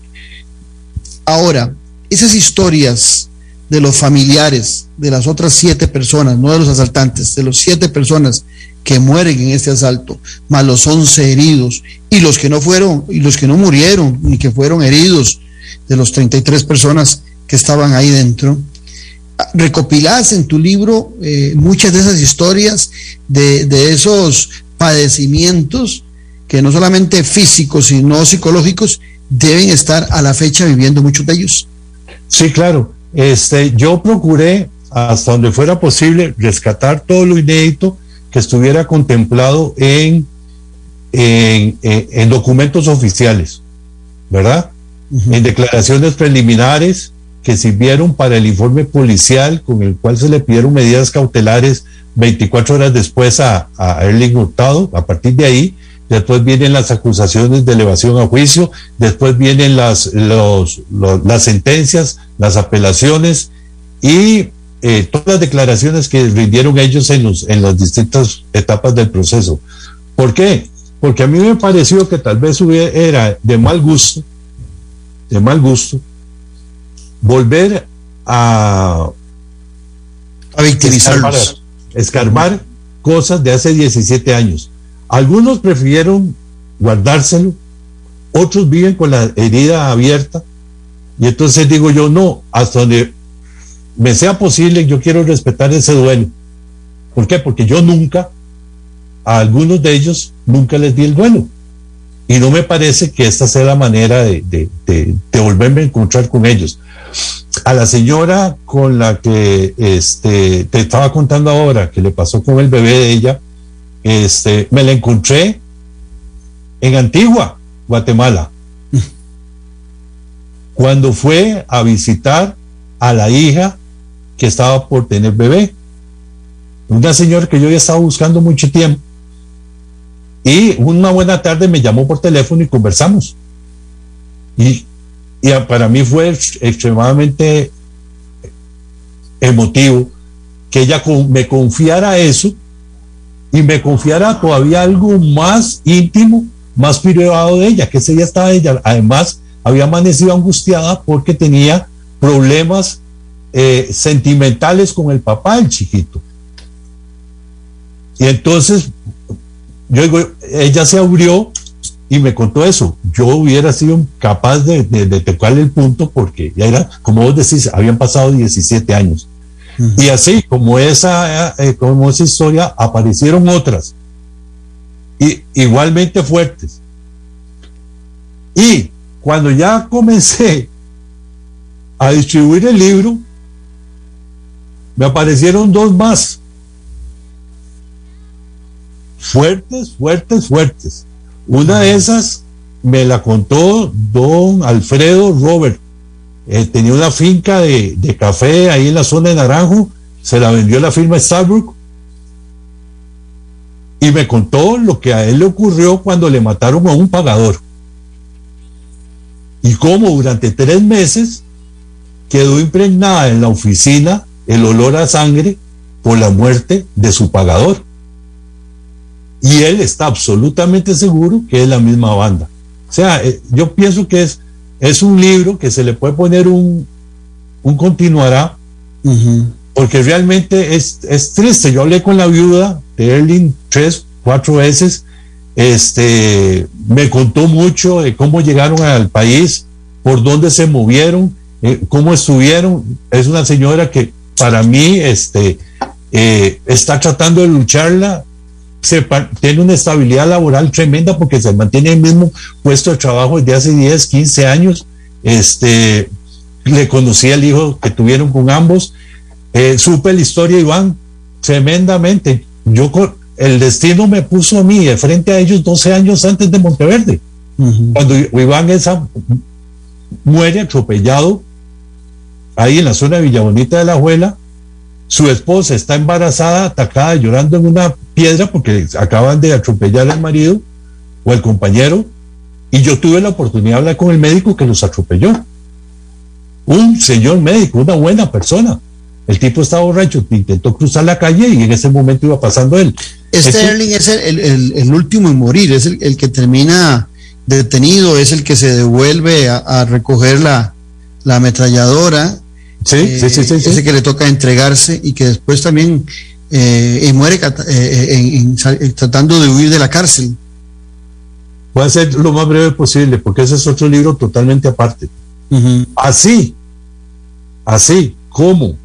ahora, esas historias de los familiares de las otras siete personas, no de los asaltantes, de los siete personas que mueren en este asalto, más los 11 heridos y los que no fueron, y los que no murieron, ni que fueron heridos, de los 33 personas que estaban ahí dentro. Recopilás en tu libro eh, muchas de esas historias, de, de esos padecimientos que no solamente físicos, sino psicológicos, deben estar a la fecha viviendo muchos de ellos. Sí, claro. Este, yo procuré hasta donde fuera posible rescatar todo lo inédito que estuviera contemplado en, en, en- en documentos oficiales, ¿verdad? En declaraciones preliminares que sirvieron para el informe policial con el cual se le pidieron medidas cautelares 24 horas después a, a Erling Hurtado. A partir de ahí, después vienen las acusaciones de elevación a juicio, después vienen las, los- los- las sentencias, las apelaciones y eh, todas las declaraciones que rindieron ellos en, los, en las distintas etapas del proceso. ¿Por qué? Porque a mí me pareció que tal vez hubiera, era de mal gusto, de mal gusto, volver a, A victimizarlos. escarbar, escarbar cosas de hace 17 años. Algunos prefirieron guardárselo, otros viven con la herida abierta. Y entonces digo yo, no, hasta donde me sea posible, yo quiero respetar ese duelo. ¿Por qué? Porque yo nunca, a algunos de ellos, nunca les di el duelo. Y no me parece que esta sea la manera de, de- de- volverme a encontrar con ellos. A la señora con la que este, te estaba contando ahora, que le pasó con el bebé de ella, este, me la encontré en Antigua, Guatemala, *laughs* cuando fue a visitar a la hija que estaba por tener bebé. Una señora que yo ya estaba buscando mucho tiempo. Y una buena tarde me llamó por teléfono y conversamos. Y, y para mí fue ex- extremadamente emotivo que ella me confiara eso y me confiara todavía algo más íntimo, más privado de ella, que ese día estaba ella. Además, había amanecido angustiada porque tenía problemas eh, sentimentales con el papá del chiquito. Y entonces, yo digo, ella se abrió y me contó eso. Yo hubiera sido capaz de, de, de tocarle el punto porque ya era, como vos decís, habían pasado 17 años. Y así, como esa, eh, como esa historia, aparecieron otras. Y, igualmente fuertes. Y cuando ya comencé a distribuir el libro, me aparecieron dos más. Fuertes, fuertes, fuertes. Una de esas me la contó don Alfredo Robert. Eh, tenía una finca de, de café ahí en la zona de Naranjo, se la vendió la firma Starbucks y me contó lo que a él le ocurrió cuando le mataron a un pagador. Y cómo durante tres meses quedó impregnada en la oficina el olor a sangre por la muerte de su pagador. Y él está absolutamente seguro que es la misma banda. O sea, eh, yo pienso que es, es un libro que se le puede poner un, un continuará, porque realmente es, es triste. Yo hablé con la viuda de Erling tres, cuatro veces. Este me contó mucho de cómo llegaron al país, por dónde se movieron, eh, cómo estuvieron. Es una señora que para mí este, eh, está tratando de lucharla. Se tiene una estabilidad laboral tremenda porque se mantiene en el mismo puesto de trabajo desde hace 10, 15 años. Este, le conocí al hijo que tuvieron con ambos Eh, supe la historia, Iván, tremendamente. Yo el destino me puso a mí de frente a ellos 12 años antes de Monteverde. Cuando Iván esa muere atropellado ahí en la zona de Villabonita de la Abuela, su esposa está embarazada, atacada, llorando en una piedra porque acaban de atropellar al marido o al compañero, y yo tuve la oportunidad de hablar con el médico que los atropelló. Un señor médico, una buena persona. El tipo estaba borracho, intentó cruzar la calle y en ese momento iba pasando él. Sterling es el, el, el, último en morir, es el, el, que termina detenido, es el que se devuelve a, a recoger la, la ametralladora. Sí, eh, sí, sí, sí, Ese sí. que le toca entregarse y que después también eh, muere eh, en, en, tratando de huir de la cárcel. Voy a ser lo más breve posible porque ese es otro libro totalmente aparte. Uh -huh. Así, así como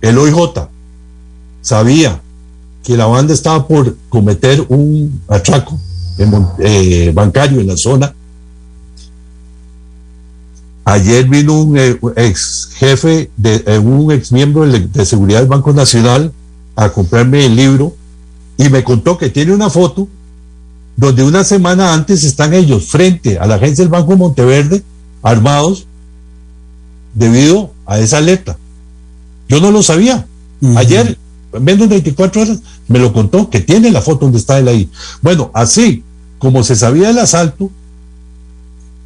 el OIJ sabía que la banda estaba por cometer un atraco en, eh, bancario en la zona. Ayer vino un eh, ex jefe, de, eh, un ex miembro de, seguridad del Banco Nacional a comprarme el libro y me contó que tiene una foto donde una semana antes están ellos frente a la agencia del Banco Monteverde armados debido a esa letra. Yo no lo sabía. Uh -huh. Ayer, menos de 24 horas, me lo contó que tiene la foto donde está él ahí. Bueno, así como se sabía el asalto,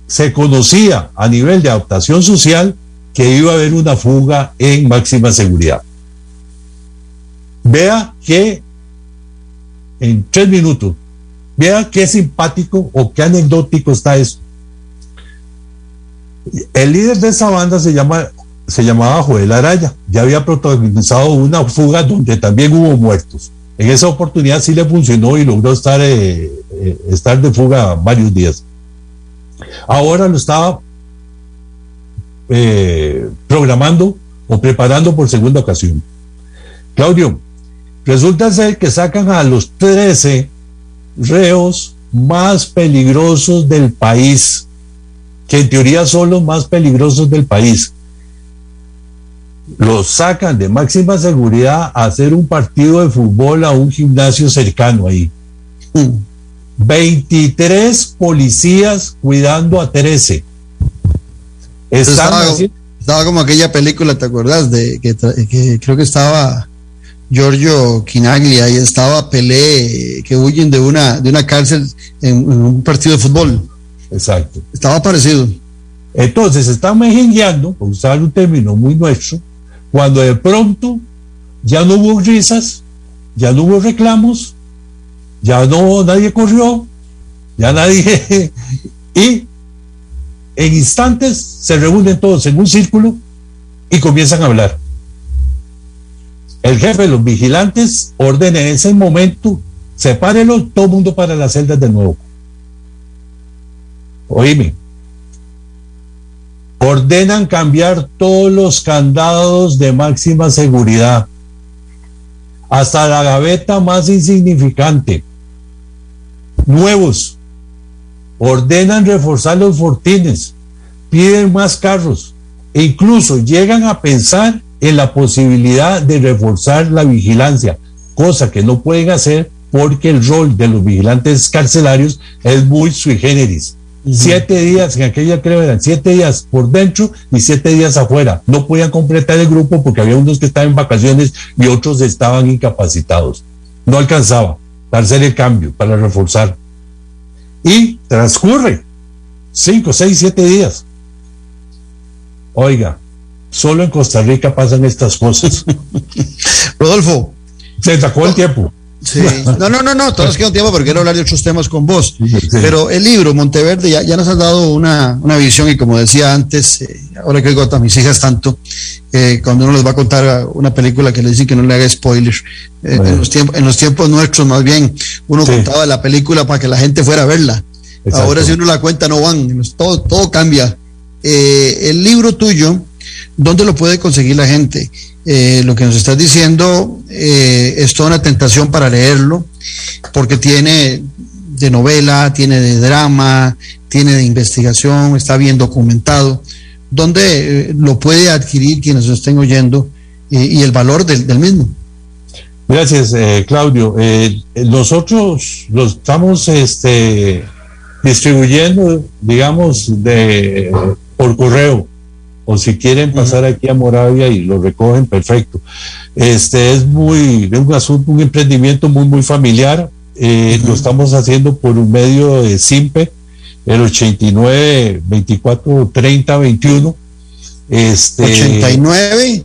se conocía a nivel de adaptación social que iba a haber una fuga en máxima seguridad. Vea que en tres minutos, vea qué simpático o qué anecdótico está eso. El líder de esa banda se llama se llamaba Joel Araya, ya había protagonizado una fuga donde también hubo muertos. En esa oportunidad sí le funcionó y logró estar, eh, eh, estar de fuga varios días. Ahora lo estaba eh, programando o preparando por segunda ocasión. Claudio, resulta ser que sacan a los 13 reos más peligrosos del país, que en teoría son los más peligrosos del país los sacan de máxima seguridad a hacer un partido de fútbol a un gimnasio cercano ahí. Mm. 23 policías cuidando a 13. Estaba, estaba, como aquella película, ¿te acuerdas? De que, que creo que estaba Giorgio Quinaglia y estaba Pelé que huyen de una, de una cárcel en, en un partido de fútbol. Exacto. Estaba parecido. Entonces están mejengueando, por usar un término muy nuestro, cuando de pronto ya no hubo risas, ya no hubo reclamos, ya no nadie corrió, ya nadie *laughs* y en instantes se reúnen todos en un círculo y comienzan a hablar. El jefe de los vigilantes ordena en ese momento, sepárelo, todo mundo para las celdas de nuevo. Oíme, ordenan cambiar todos los candados de máxima seguridad, hasta la gaveta más insignificante, nuevos, ordenan reforzar los fortines, piden más carros e incluso llegan a pensar en la posibilidad de reforzar la vigilancia, cosa que no pueden hacer porque el rol de los vigilantes carcelarios es muy sui generis. Uh -huh. Siete días, en aquella creo eran siete días por dentro y siete días afuera. No podían completar el grupo porque había unos que estaban en vacaciones y otros estaban incapacitados. No alcanzaba para hacer el cambio, para reforzar. Y transcurre cinco, seis, siete días. Oiga, solo en Costa Rica pasan estas cosas. Rodolfo. Se sacó el tiempo. Sí. No, no, no, no, todos queda un tiempo porque quiero hablar de otros temas con vos. Sí. Pero el libro, Monteverde, ya, ya nos has dado una, una visión y como decía antes, eh, ahora que oigo a mis hijas tanto, eh, cuando uno les va a contar una película que le dicen que no le haga spoiler, eh, bueno. en, los tiempos, en los tiempos nuestros más bien, uno sí. contaba la película para que la gente fuera a verla. Exacto. Ahora si uno la cuenta no van, todo, todo cambia. El libro tuyo, ¿dónde lo puede conseguir la gente? Eh, lo que nos estás diciendo eh, es toda una tentación para leerlo, porque tiene de novela, tiene de drama, tiene de investigación, está bien documentado. ¿dónde eh, lo puede adquirir quienes lo estén oyendo eh, y el valor del, mismo? Gracias, eh, Claudio. Eh, nosotros lo estamos este, distribuyendo, digamos, de, por correo. O si quieren pasar aquí a Moravia y lo recogen, perfecto. Este es muy, es un asunto, un emprendimiento muy, muy familiar. Eh, Lo estamos haciendo por un medio de SIMPE, el 89 24 30 21. Este, 89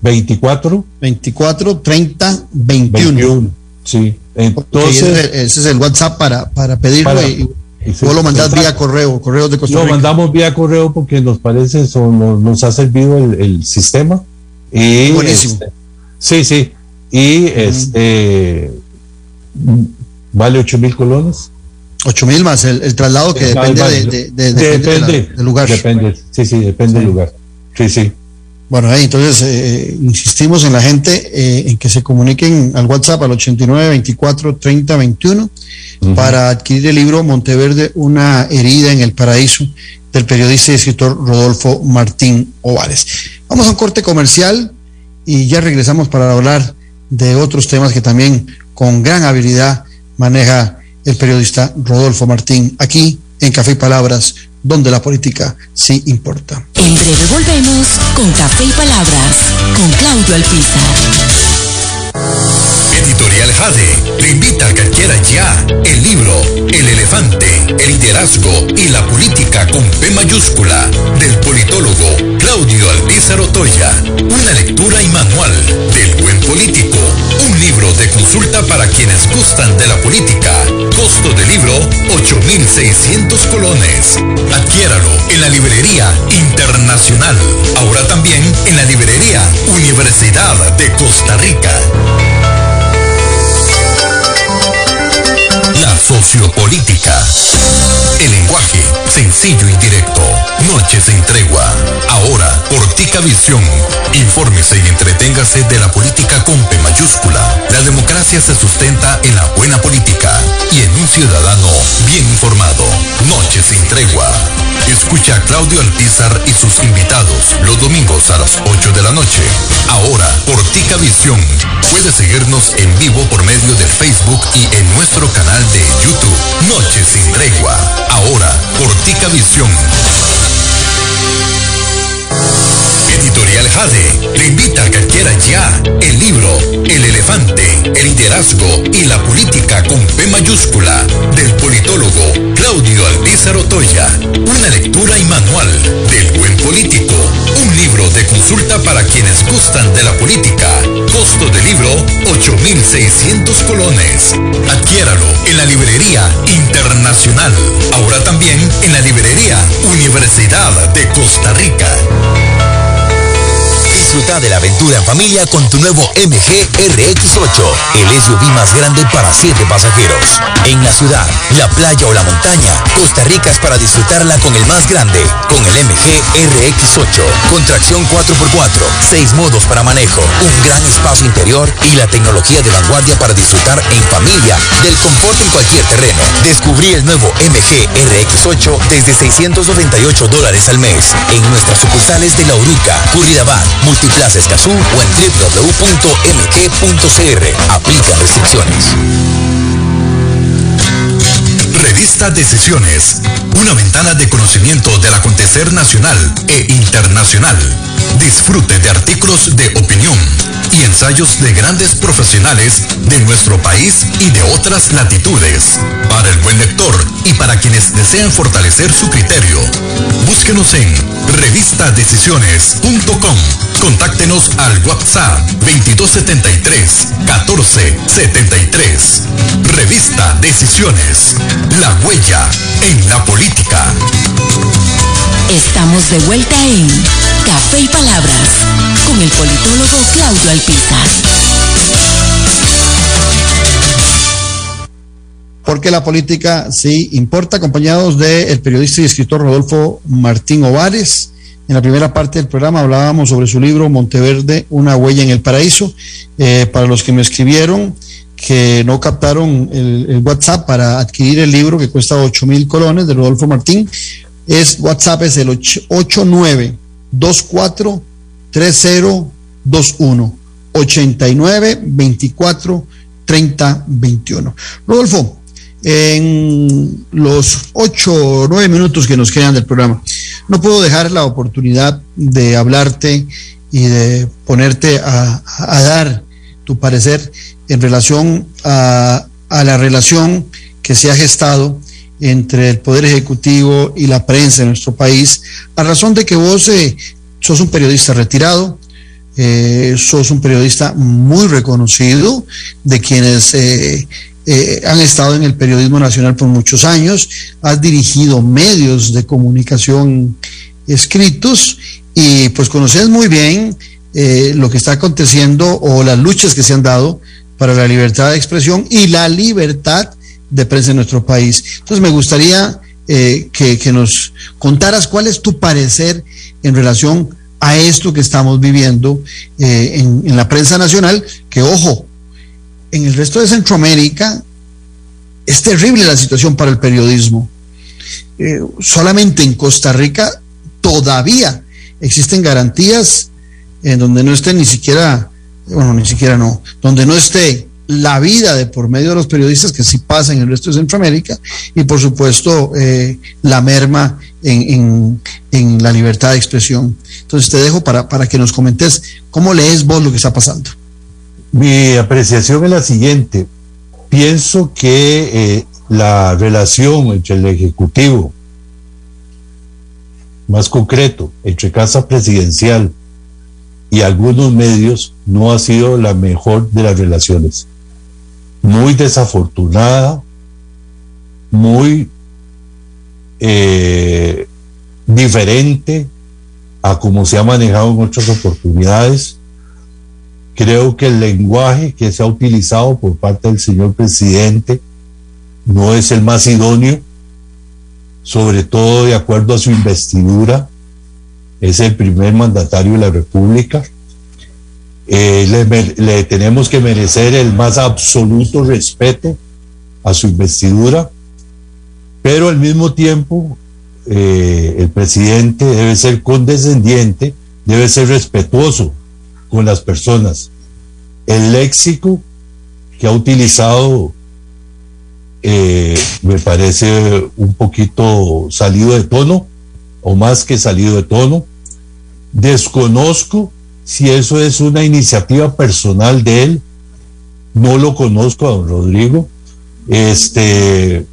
24 24 30 21. 21. Sí. Entonces, ese, es el, ese, es el, WhatsApp para, para pedirlo Para- y, vos lo mandás vía correo, correos de Costa Lo Rica. mandamos vía correo porque nos parece, eso, nos, nos ha servido el, el sistema. Y, Buenísimo. este, sí, sí. Y este vale 8 mil colones. 8 mil más el, el traslado que depende de, de- de- depende del lugar. Depende, sí, sí, depende del lugar. Sí, sí. Bueno, ahí entonces eh, insistimos en la gente eh, en que se comuniquen al WhatsApp al 89 24 30 21 para adquirir el libro Monteverde, una herida en el paraíso del periodista y escritor Rodolfo Martín Ovares. Vamos a un corte comercial y ya regresamos para hablar de otros temas que también con gran habilidad maneja el periodista Rodolfo Martín aquí en Café y Palabras, donde la política sí importa. En breve volvemos con Café y Palabras con Claudio Alpizar. Editorial Jade le invita a que adquiera ya el libro El elefante, el liderazgo y la política con P mayúscula del politólogo Claudio Alpizar Otoya. Una lectura y manual del buen político. Un libro de consulta para quienes gustan de la política. Costo del libro 8.600 colones. Adquiéralo en la librería internacional. Ahora también en la librería Universidad de Costa Rica. Sociopolítica. El lenguaje sencillo y directo. Noches sin tregua. Ahora, por Tica Visión. Infórmese y entreténgase de la política con P mayúscula. La democracia se sustenta en la buena política y en un ciudadano bien informado. Noches sin tregua. Escucha a Claudio Alpizar y sus invitados los domingos a las 8 de la noche. Ahora, por Tica Visión. Puede seguirnos en vivo por medio del Facebook y en nuestro canal de YouTube. Noches sin tregua. Ahora, por Tica Visión. Editorial Jade le invita a que adquiera ya el libro El elefante, el liderazgo y la política con P mayúscula del politólogo Claudio Alpizar Otoya. Una lectura y manual del buen político. Un libro de consulta para quienes gustan de la política. Costo del libro 8.600 colones. Adquiéralo en la librería internacional. Ahora también en la librería Universidad de Costa Rica. Disfruta de la aventura en familia con tu nuevo MG RX8, el SUV más grande para 7 pasajeros. En la ciudad, la playa o la montaña, Costa Rica es para disfrutarla con el más grande, con el MG RX8, con tracción 4x4, 6 modos para manejo, un gran espacio interior y la tecnología de vanguardia para disfrutar en familia del confort en cualquier terreno. Descubrí el nuevo MG RX8 desde 698 dólares al mes en nuestras sucursales de La Uruca, Curridabat, Multiplaza Escazú o en www.mg.cr. Aplican restricciones. Revista Decisiones, una ventana de conocimiento del acontecer nacional e internacional. Disfrute de artículos de opinión y ensayos de grandes profesionales de nuestro país y de otras latitudes. Para el buen lector y para quienes desean fortalecer su criterio, búsquenos en revistadecisiones.com. Contáctenos al WhatsApp 2273 1473. Revista Decisiones. La huella en la política. Estamos de vuelta en Café y Palabras con el politólogo Claudio Alpizar. porque la política sí importa, acompañados del periodista y escritor Rodolfo Martín Ovares. En la primera parte del programa hablábamos sobre su libro Monteverde, una huella en el paraíso. Eh, para los que me escribieron que no captaron el, el WhatsApp para adquirir el libro que cuesta 8 mil colones de Rodolfo Martín, Es WhatsApp es el 89243021 89 24 30 21. Rodolfo, en los ocho o nueve minutos que nos quedan del programa, no puedo dejar la oportunidad de hablarte y de ponerte a, dar tu parecer en relación a, la relación que se ha gestado entre el Poder Ejecutivo y la prensa en nuestro país, a razón de que vos eh, sos un periodista retirado, eh, sos un periodista muy reconocido, de quienes eh, han estado en el periodismo nacional por muchos años, has dirigido medios de comunicación escritos y pues conoces muy bien lo que está aconteciendo o las luchas que se han dado para la libertad de expresión y la libertad de prensa en nuestro país. Entonces me gustaría eh, que, nos contaras cuál es tu parecer en relación a esto que estamos viviendo eh, en, en la prensa nacional, que ojo, en el resto de Centroamérica es terrible la situación para el periodismo. Eh, solamente en Costa Rica todavía existen garantías en donde no esté ni siquiera, bueno, ni siquiera no, donde no esté la vida de por medio de los periodistas que sí pasa en el resto de Centroamérica y por supuesto eh, la merma en, en, la libertad de expresión. Entonces te dejo para, para que nos comentes cómo lees vos lo que está pasando. Mi apreciación es la siguiente. Pienso que eh, la relación entre el Ejecutivo, más concreto, entre Casa Presidencial y algunos medios, no ha sido la mejor de las relaciones. Muy desafortunada, muy eh, diferente a como se ha manejado en otras oportunidades Creo que el lenguaje que se ha utilizado por parte del señor presidente no es el más idóneo, sobre todo de acuerdo a su investidura. Es el primer mandatario de la República. Eh, le, le tenemos que merecer el más absoluto respeto a su investidura, pero al mismo tiempo eh, el presidente debe ser condescendiente, debe ser respetuoso con las personas. El léxico que ha utilizado eh, me parece un poquito salido de tono, o más que salido de tono. Desconozco si eso es una iniciativa personal de él. No lo conozco a don Rodrigo. Este,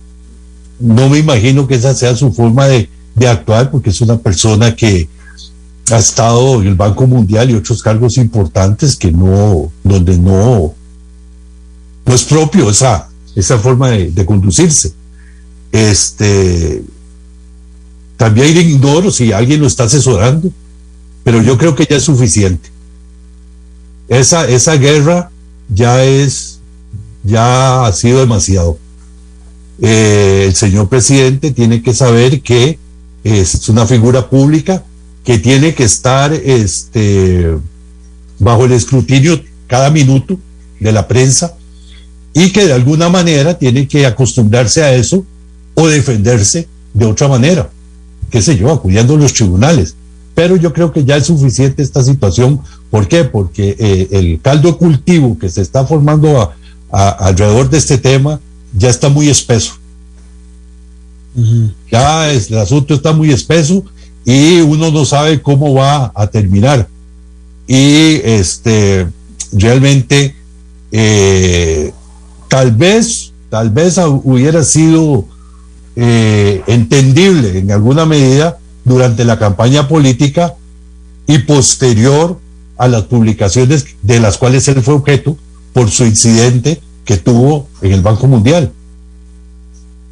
no me imagino que esa sea su forma de, de actuar, porque es una persona que, ha estado en el Banco Mundial y otros cargos importantes que no, donde no, no es propio esa, esa forma de, de conducirse. Este, también ignoro si alguien lo está asesorando, pero yo creo que ya es suficiente. Esa, esa guerra ya es, ya ha sido demasiado. Eh, el señor presidente tiene que saber que es una figura pública que tiene que estar este, bajo el escrutinio cada minuto de la prensa y que de alguna manera tiene que acostumbrarse a eso o defenderse de otra manera, qué sé yo, acudiendo a los tribunales. Pero yo creo que ya es suficiente esta situación. ¿Por qué? Porque eh, el caldo cultivo que se está formando a, a, alrededor de este tema ya está muy espeso. Uh -huh. Ya es, el asunto está muy espeso y uno no sabe cómo va a terminar. Y este, realmente, eh, tal vez, tal vez hubiera sido eh, entendible en alguna medida durante la campaña política y posterior a las publicaciones de las cuales él fue objeto por su incidente que tuvo en el Banco Mundial.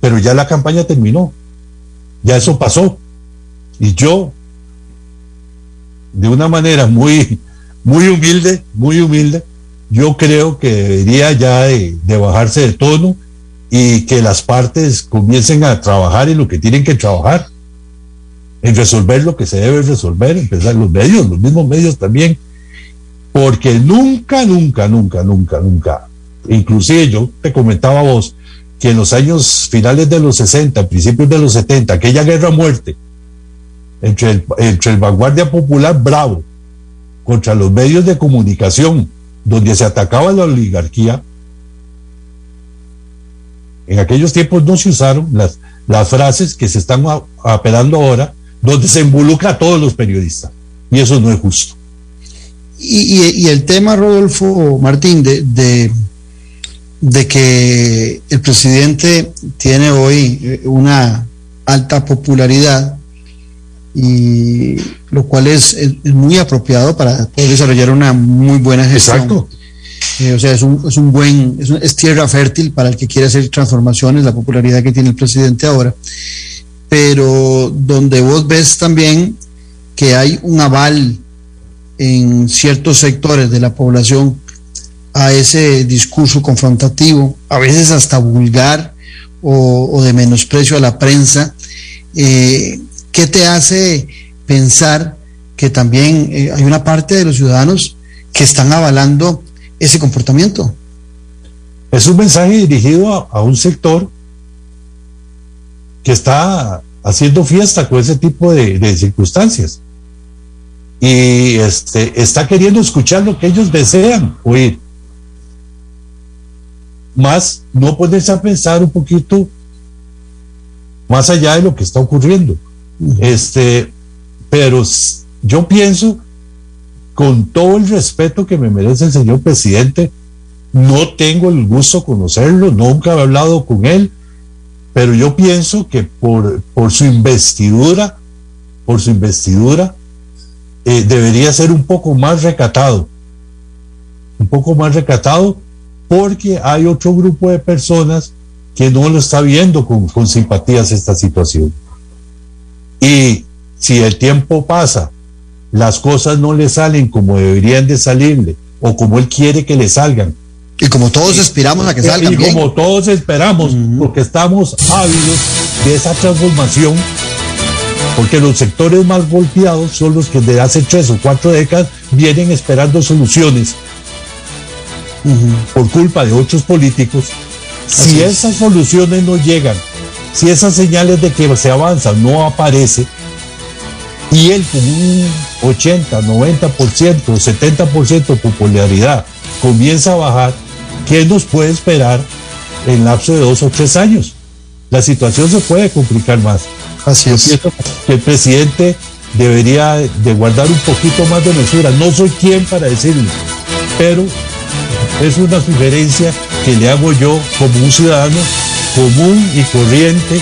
Pero ya la campaña terminó, ya eso pasó. Y yo, de una manera muy, muy humilde, muy humilde, yo creo que debería ya de, de, bajarse de tono y que las partes comiencen a trabajar en lo que tienen que trabajar, en resolver lo que se debe resolver, empezar los medios, los mismos medios también, porque nunca, nunca, nunca, nunca, nunca, inclusive yo te comentaba a vos que en los años finales de los 60, principios de los 70, aquella guerra muerte, entre el, entre el Vanguardia Popular bravo contra los medios de comunicación, donde se atacaba la oligarquía, en aquellos tiempos no se usaron las, las frases que se están apelando ahora, donde se involucra a todos los periodistas. Y eso no es justo. Y, y, el tema, Rodolfo Martín, de, de, de, que el presidente tiene hoy eh, una alta popularidad, y lo cual es, es, muy apropiado para poder desarrollar una muy buena gestión. Exacto. Eh, o sea, es un, es un buen, es, es, tierra fértil para el que quiere hacer transformaciones, la popularidad que tiene el presidente ahora. Pero donde vos ves también que hay un aval en ciertos sectores de la población a ese discurso confrontativo, a veces hasta vulgar o, de menosprecio a la prensa, eh, ¿qué te hace pensar que también eh, hay una parte de los ciudadanos que están avalando ese comportamiento? Es un mensaje dirigido a un sector que está haciendo fiesta con ese tipo de, de circunstancias y este, está queriendo escuchar lo que ellos desean oír. Más no ponerse a pensar un poquito más allá de lo que está ocurriendo. Este, pero yo pienso, con todo el respeto que me merece el señor presidente, no tengo el gusto de conocerlo, nunca he hablado con él, pero yo pienso que por, su investidura, por su investidura, eh, debería ser un poco más recatado, un poco más recatado, porque hay otro grupo de personas que no lo está viendo con, con simpatías esta situación. Y si el tiempo pasa, las cosas no le salen como deberían de salirle o como él quiere que le salgan. Y como todos esperamos a que salgan. Y como todos esperamos, uh -huh. porque estamos ávidos de esa transformación porque los sectores más golpeados son los que desde hace tres o cuatro décadas vienen esperando soluciones uh -huh. por culpa de otros políticos. Así si es. esas soluciones no llegan, si esas señales de que se avanza no aparece, y él con un 80, 90%, 70% de popularidad comienza a bajar, ¿qué nos puede esperar en lapso de dos o tres años? La situación se puede complicar más. Así Yo es. que el presidente debería de guardar un poquito más de mesura. No soy quien para decirlo, pero es una sugerencia que le hago yo como un ciudadano común y corriente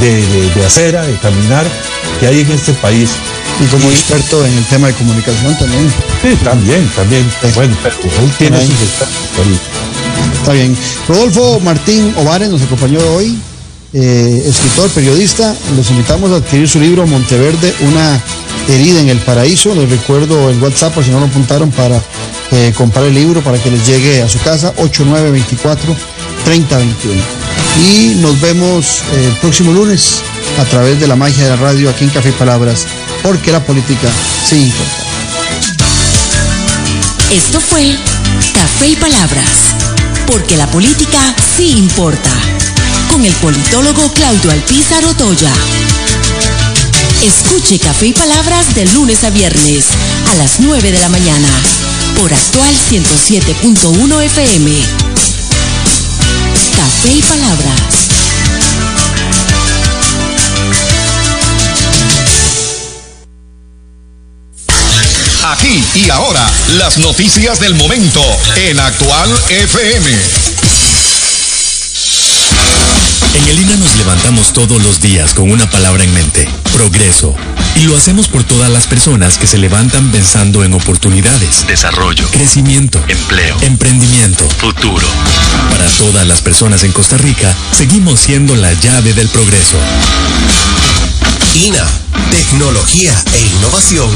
de, de, de acera, de caminar que hay en este país. Y como experto en el tema de comunicación también. Sí, también, también. Bueno, pero él tiene sus Está bien. Rodolfo Martín Ovares nos acompañó hoy eh, escritor, periodista. Los invitamos a adquirir su libro Monteverde, una herida en el paraíso. Les recuerdo el WhatsApp, por si no lo apuntaron, para eh, comprar el libro, para que les llegue a su casa, 8924-3021. Y nos vemos eh, el próximo lunes a través de la magia de la radio aquí en Café y Palabras, porque la política sí importa. Esto fue Café y Palabras, porque la política sí importa con el politólogo Claudio Alpizar Otoya. Escuche Café y Palabras de lunes a viernes a las 9 de la mañana por actual 107.1 FM. Café y Palabras. Aquí y ahora, las noticias del momento en Actual FM. En el INA nos levantamos todos los días con una palabra en mente, progreso. Y lo hacemos por todas las personas que se levantan pensando en oportunidades, desarrollo, crecimiento, empleo, emprendimiento, futuro. Para todas las personas en Costa Rica, seguimos siendo la llave del progreso. INA, tecnología e innovación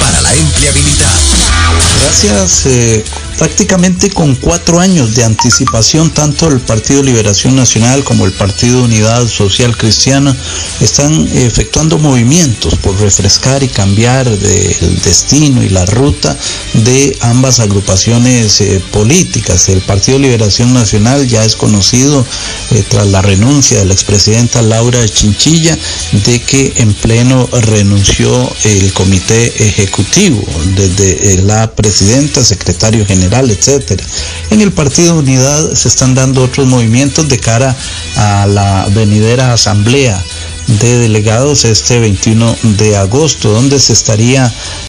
para la empleabilidad. Gracias. Eh, prácticamente con cuatro años de anticipación, tanto el Partido Liberación Nacional como el Partido Unidad Social Cristiana están efectuando movimientos por refrescar y cambiar el destino y la ruta de ambas agrupaciones eh, políticas. El Partido Liberación Nacional ya es conocido eh, tras la renuncia de la expresidenta Laura Chinchilla de que en pleno renunció el comité ejecutivo desde eh, la presidenta, secretario general. En el Partido Unidad se están dando otros movimientos de cara a la venidera asamblea de delegados este 21 de agosto, donde se estaría